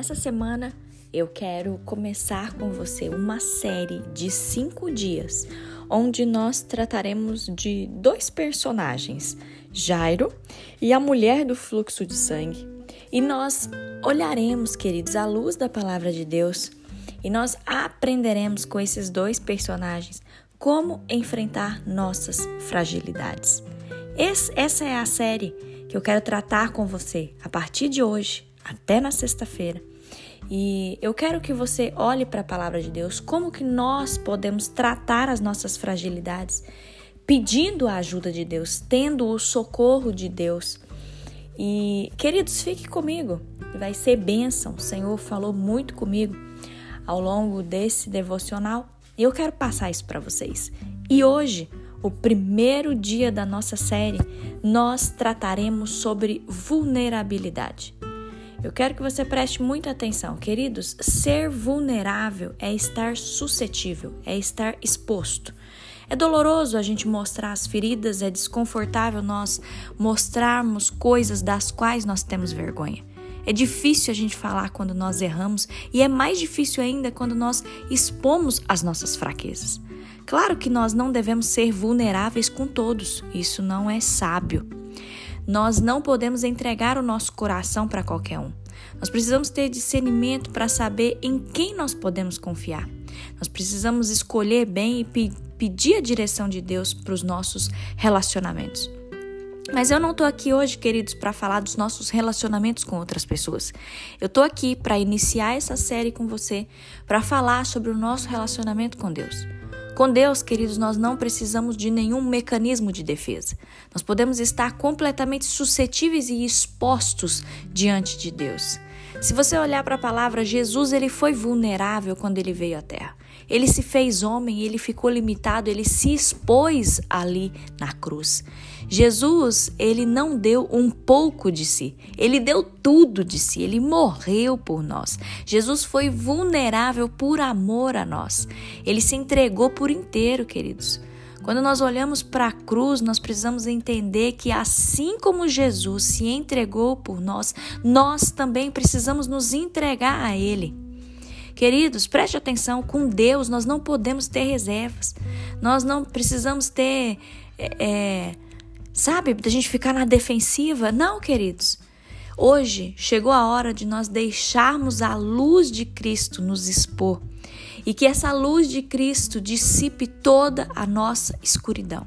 Nessa semana eu quero começar com você uma série de cinco dias, onde nós trataremos de dois personagens, Jairo e a mulher do fluxo de sangue. E nós olharemos, queridos, à luz da palavra de Deus e nós aprenderemos com esses dois personagens como enfrentar nossas fragilidades. Esse, essa é a série que eu quero tratar com você a partir de hoje até na sexta-feira. E eu quero que você olhe para a palavra de Deus, como que nós podemos tratar as nossas fragilidades, pedindo a ajuda de Deus, tendo o socorro de Deus. E, queridos, fique comigo, vai ser bênção. O Senhor falou muito comigo ao longo desse devocional e eu quero passar isso para vocês. E hoje, o primeiro dia da nossa série, nós trataremos sobre vulnerabilidade. Eu quero que você preste muita atenção, queridos. Ser vulnerável é estar suscetível, é estar exposto. É doloroso a gente mostrar as feridas, é desconfortável nós mostrarmos coisas das quais nós temos vergonha. É difícil a gente falar quando nós erramos e é mais difícil ainda quando nós expomos as nossas fraquezas. Claro que nós não devemos ser vulneráveis com todos, isso não é sábio. Nós não podemos entregar o nosso coração para qualquer um. Nós precisamos ter discernimento para saber em quem nós podemos confiar. Nós precisamos escolher bem e pe pedir a direção de Deus para os nossos relacionamentos. Mas eu não estou aqui hoje, queridos, para falar dos nossos relacionamentos com outras pessoas. Eu estou aqui para iniciar essa série com você, para falar sobre o nosso relacionamento com Deus. Com Deus, queridos, nós não precisamos de nenhum mecanismo de defesa. Nós podemos estar completamente suscetíveis e expostos diante de Deus. Se você olhar para a palavra, Jesus ele foi vulnerável quando ele veio à Terra. Ele se fez homem, ele ficou limitado, ele se expôs ali na cruz. Jesus, ele não deu um pouco de si, ele deu tudo de si, ele morreu por nós. Jesus foi vulnerável por amor a nós. Ele se entregou por inteiro, queridos. Quando nós olhamos para a cruz, nós precisamos entender que assim como Jesus se entregou por nós, nós também precisamos nos entregar a Ele. Queridos, preste atenção: com Deus nós não podemos ter reservas, nós não precisamos ter. É, sabe, da gente ficar na defensiva. Não, queridos. Hoje chegou a hora de nós deixarmos a luz de Cristo nos expor e que essa luz de Cristo dissipe toda a nossa escuridão.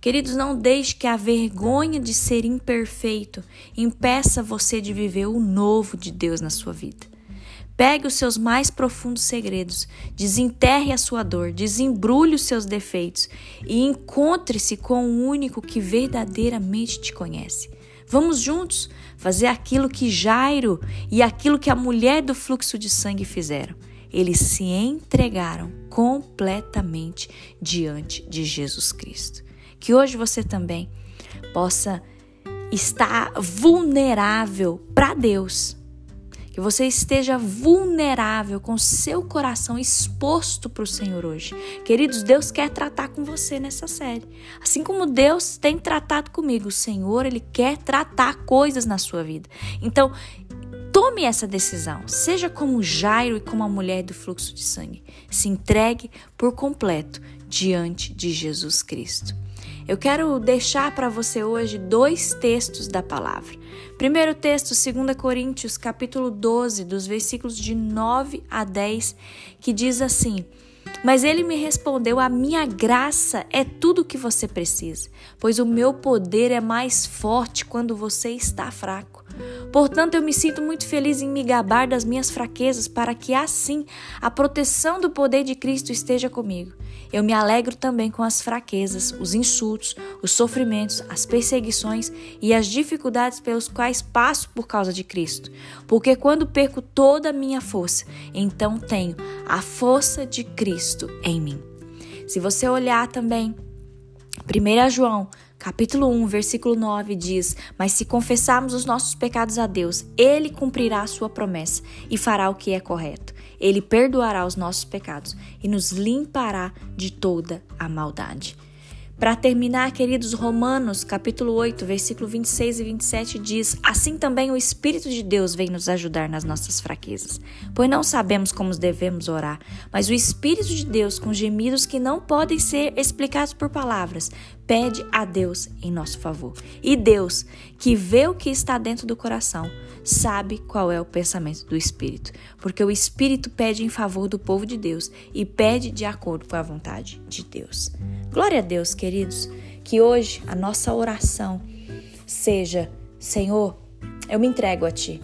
Queridos, não deixe que a vergonha de ser imperfeito impeça você de viver o novo de Deus na sua vida. Pegue os seus mais profundos segredos, desenterre a sua dor, desembrulhe os seus defeitos e encontre-se com o único que verdadeiramente te conhece. Vamos juntos fazer aquilo que Jairo e aquilo que a mulher do fluxo de sangue fizeram. Eles se entregaram completamente diante de Jesus Cristo. Que hoje você também possa estar vulnerável para Deus que você esteja vulnerável, com seu coração exposto para o Senhor hoje. Queridos, Deus quer tratar com você nessa série. Assim como Deus tem tratado comigo, o Senhor, Ele quer tratar coisas na sua vida. Então, Tome essa decisão, seja como Jairo e como a mulher do fluxo de sangue. Se entregue por completo diante de Jesus Cristo. Eu quero deixar para você hoje dois textos da palavra. Primeiro texto, 2 Coríntios, capítulo 12, dos versículos de 9 a 10, que diz assim: Mas ele me respondeu: A minha graça é tudo o que você precisa, pois o meu poder é mais forte quando você está fraco. Portanto, eu me sinto muito feliz em me gabar das minhas fraquezas, para que assim a proteção do poder de Cristo esteja comigo. Eu me alegro também com as fraquezas, os insultos, os sofrimentos, as perseguições e as dificuldades pelos quais passo por causa de Cristo. Porque quando perco toda a minha força, então tenho a força de Cristo em mim. Se você olhar também, 1 João Capítulo 1, versículo 9 diz: Mas se confessarmos os nossos pecados a Deus, Ele cumprirá a sua promessa e fará o que é correto. Ele perdoará os nossos pecados e nos limpará de toda a maldade. Para terminar, queridos, Romanos, capítulo 8, versículo 26 e 27 diz: Assim também o Espírito de Deus vem nos ajudar nas nossas fraquezas, pois não sabemos como devemos orar, mas o Espírito de Deus, com gemidos que não podem ser explicados por palavras, pede a Deus em nosso favor. E Deus, que vê o que está dentro do coração, sabe qual é o pensamento do Espírito, porque o Espírito pede em favor do povo de Deus e pede de acordo com a vontade de Deus. Glória a Deus, queridos, que hoje a nossa oração seja: Senhor, eu me entrego a Ti.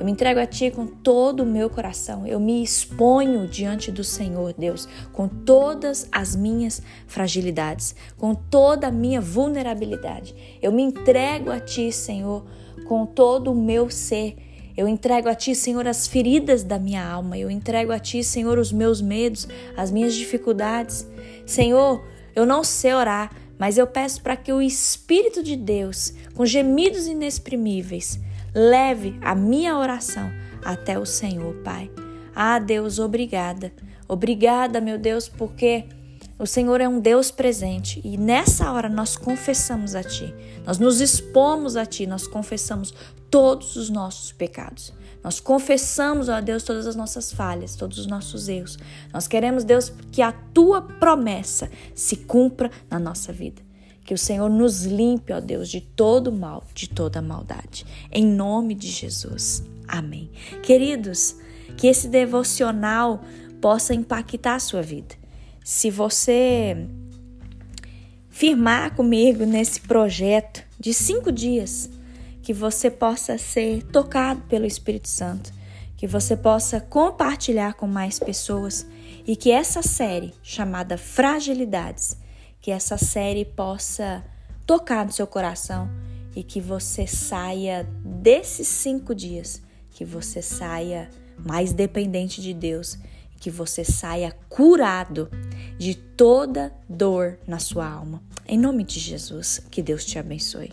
Eu me entrego a Ti com todo o meu coração. Eu me exponho diante do Senhor, Deus, com todas as minhas fragilidades, com toda a minha vulnerabilidade. Eu me entrego a Ti, Senhor, com todo o meu ser. Eu entrego a Ti, Senhor, as feridas da minha alma. Eu entrego a Ti, Senhor, os meus medos, as minhas dificuldades. Senhor, eu não sei orar, mas eu peço para que o Espírito de Deus, com gemidos inexprimíveis, leve a minha oração até o Senhor, Pai. Ah, Deus, obrigada. Obrigada, meu Deus, porque o Senhor é um Deus presente e nessa hora nós confessamos a Ti, nós nos expomos a Ti, nós confessamos todos os nossos pecados. Nós confessamos, ó Deus, todas as nossas falhas, todos os nossos erros. Nós queremos, Deus, que a tua promessa se cumpra na nossa vida. Que o Senhor nos limpe, ó Deus, de todo mal, de toda maldade. Em nome de Jesus. Amém. Queridos, que esse devocional possa impactar a sua vida. Se você firmar comigo nesse projeto de cinco dias, que você possa ser tocado pelo Espírito Santo, que você possa compartilhar com mais pessoas e que essa série chamada Fragilidades, que essa série possa tocar no seu coração e que você saia desses cinco dias, que você saia mais dependente de Deus, que você saia curado de toda dor na sua alma. Em nome de Jesus, que Deus te abençoe.